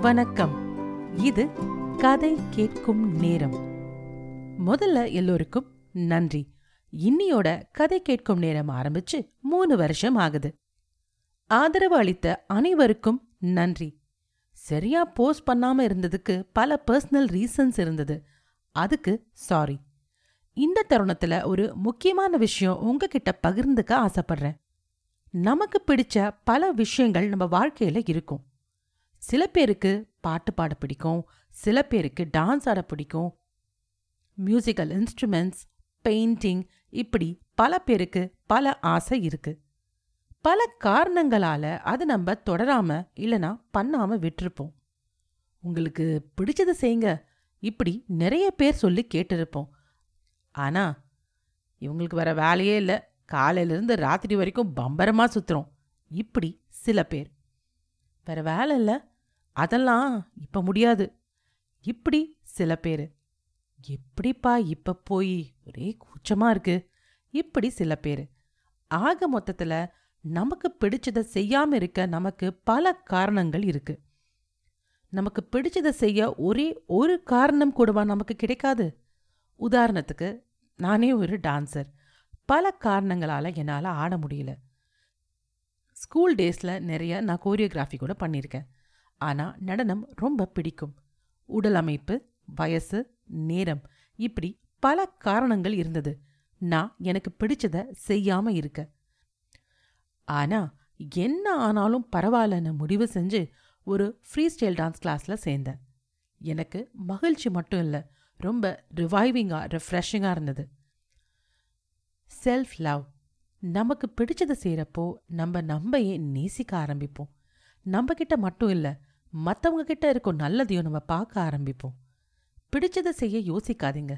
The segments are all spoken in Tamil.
வணக்கம். இது கதை கேட்கும் நேரம். முதல்ல எல்லோருக்கும் நன்றி. இன்னியோட கதை கேட்கும் நேரம் ஆரம்பிச்சு மூணு வருஷம் ஆகுது. ஆதரவு அளித்த அனைவருக்கும் நன்றி. சரியா போஸ்ட் பண்ணாம இருந்ததுக்கு பல பர்சனல் ரீசன்ஸ் இருந்தது. அதுக்கு சாரி. இந்த தருணத்துல ஒரு முக்கியமான விஷயம் உங்ககிட்ட பகிர்ந்துக்க ஆசைப்படுறேன். நமக்கு பிடிச்ச பல விஷயங்கள் நம்ம வாழ்க்கையில இருக்கும். சில பேருக்கு பாட்டு பாட பிடிக்கும் சில பேருக்கு டான்ஸ் ஆட பிடிக்கும். மியூசிக்கல் இன்ஸ்ட்ருமெண்ட்ஸ் பெயிண்டிங் இப்படி பல பேருக்கு பல ஆசை இருக்கு. பல காரணங்களால அது நம்ம தொடராம இல்லனா பண்ணாம விட்டுருப்போம். உங்களுக்கு பிடிச்சதை செய்யுங்க. இப்படி நிறைய பேர் சொல்லி கேட்டிருப்போம். ஆனா இவங்களுக்கு வேற வேலையே இல்லை. காலையிலிருந்து ராத்திரி வரைக்கும் பம்பரமா சுத்துறோம். இப்படி சில பேர். வேற வேலை இல்லை. அதெல்லாம் இப்ப முடியாது. இப்படி சில பேர். எப்படிப்பா இப்ப போய் ஒரே கூச்சமா இருக்கு. இப்படி சில பேர். ஆக மொத்தத்துல நமக்கு பிடிச்சதை செய்யாம இருக்க நமக்கு பல காரணங்கள் இருக்கு. நமக்கு பிடிச்சதை செய்ய ஒரே ஒரு காரணம் கூடவா நமக்கு கிடைக்காது. உதாரணத்துக்கு நானே ஒரு டான்சர். பல காரணங்களால என்னால் ஆட முடியல. ஸ்கூல் டேஸில் நிறைய நான் கோரியோகிராஃபி கூட பண்ணியிருக்கேன். ஆனால் நடனம் ரொம்ப பிடிக்கும். உடல் அமைப்பு வயசு நேரம் இப்படி பல காரணங்கள் இருந்தது. நான் எனக்கு பிடிச்சத செய்யாம இருக்க. ஆனா என்ன ஆனாலும் பரவாயில்லன்னு முடிவு செஞ்சு ஒரு ஃப்ரீ ஸ்டைல் டான்ஸ் கிளாஸ்ல சேர்ந்தேன். எனக்கு மகிழ்ச்சி மட்டும் இல்லை ரொம்ப ரிவைவிங்காக ரெஃப்ரெஷிங்காக இருந்தது. செல்ஃப் லவ் நமக்கு பிடிச்சதை செய்கிறப்போ நம்ம நம்மையே நேசிக்க ஆரம்பிப்போம். நம்ம கிட்ட மட்டும் இல்லை மற்றவங்க கிட்ட இருக்கும் நல்லதையும் நம்ம பார்க்க ஆரம்பிப்போம். பிடிச்சதை செய்ய யோசிக்காதீங்க.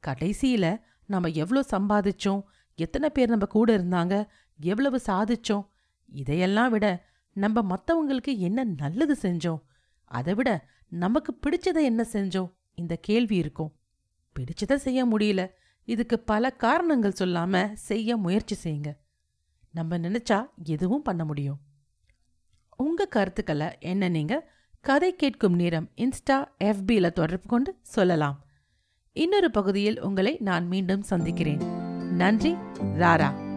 கடைசியில் நம்ம எவ்வளோ சம்பாதிச்சோம் எத்தனை பேர் நம்ம கூட இருந்தாங்க எவ்வளவு சாதிச்சோம் இதையெல்லாம் விட நம்ம மற்றவங்களுக்கு என்ன நல்லது செஞ்சோம் அதை விட நமக்கு பிடிச்சதை என்ன செஞ்சோம் இந்த கேள்வி இருக்கும். பிடிச்சதை செய்ய முடியல இதுக்கு பல காரணங்கள் சொல்லாம செய்ய முயற்சி செய்யுங்க. நம்ம நினைச்சா எதுவும் பண்ண முடியும். உங்க கருத்துக்களை என்ன நீங்க கதை கேட்கும் நேரம் இன்ஸ்டா எஃபியில் தொடர்பு கொண்டு சொல்லலாம். இன்னொரு பகுதியில் உங்களை நான் மீண்டும் சந்திக்கிறேன். நன்றி ராரா.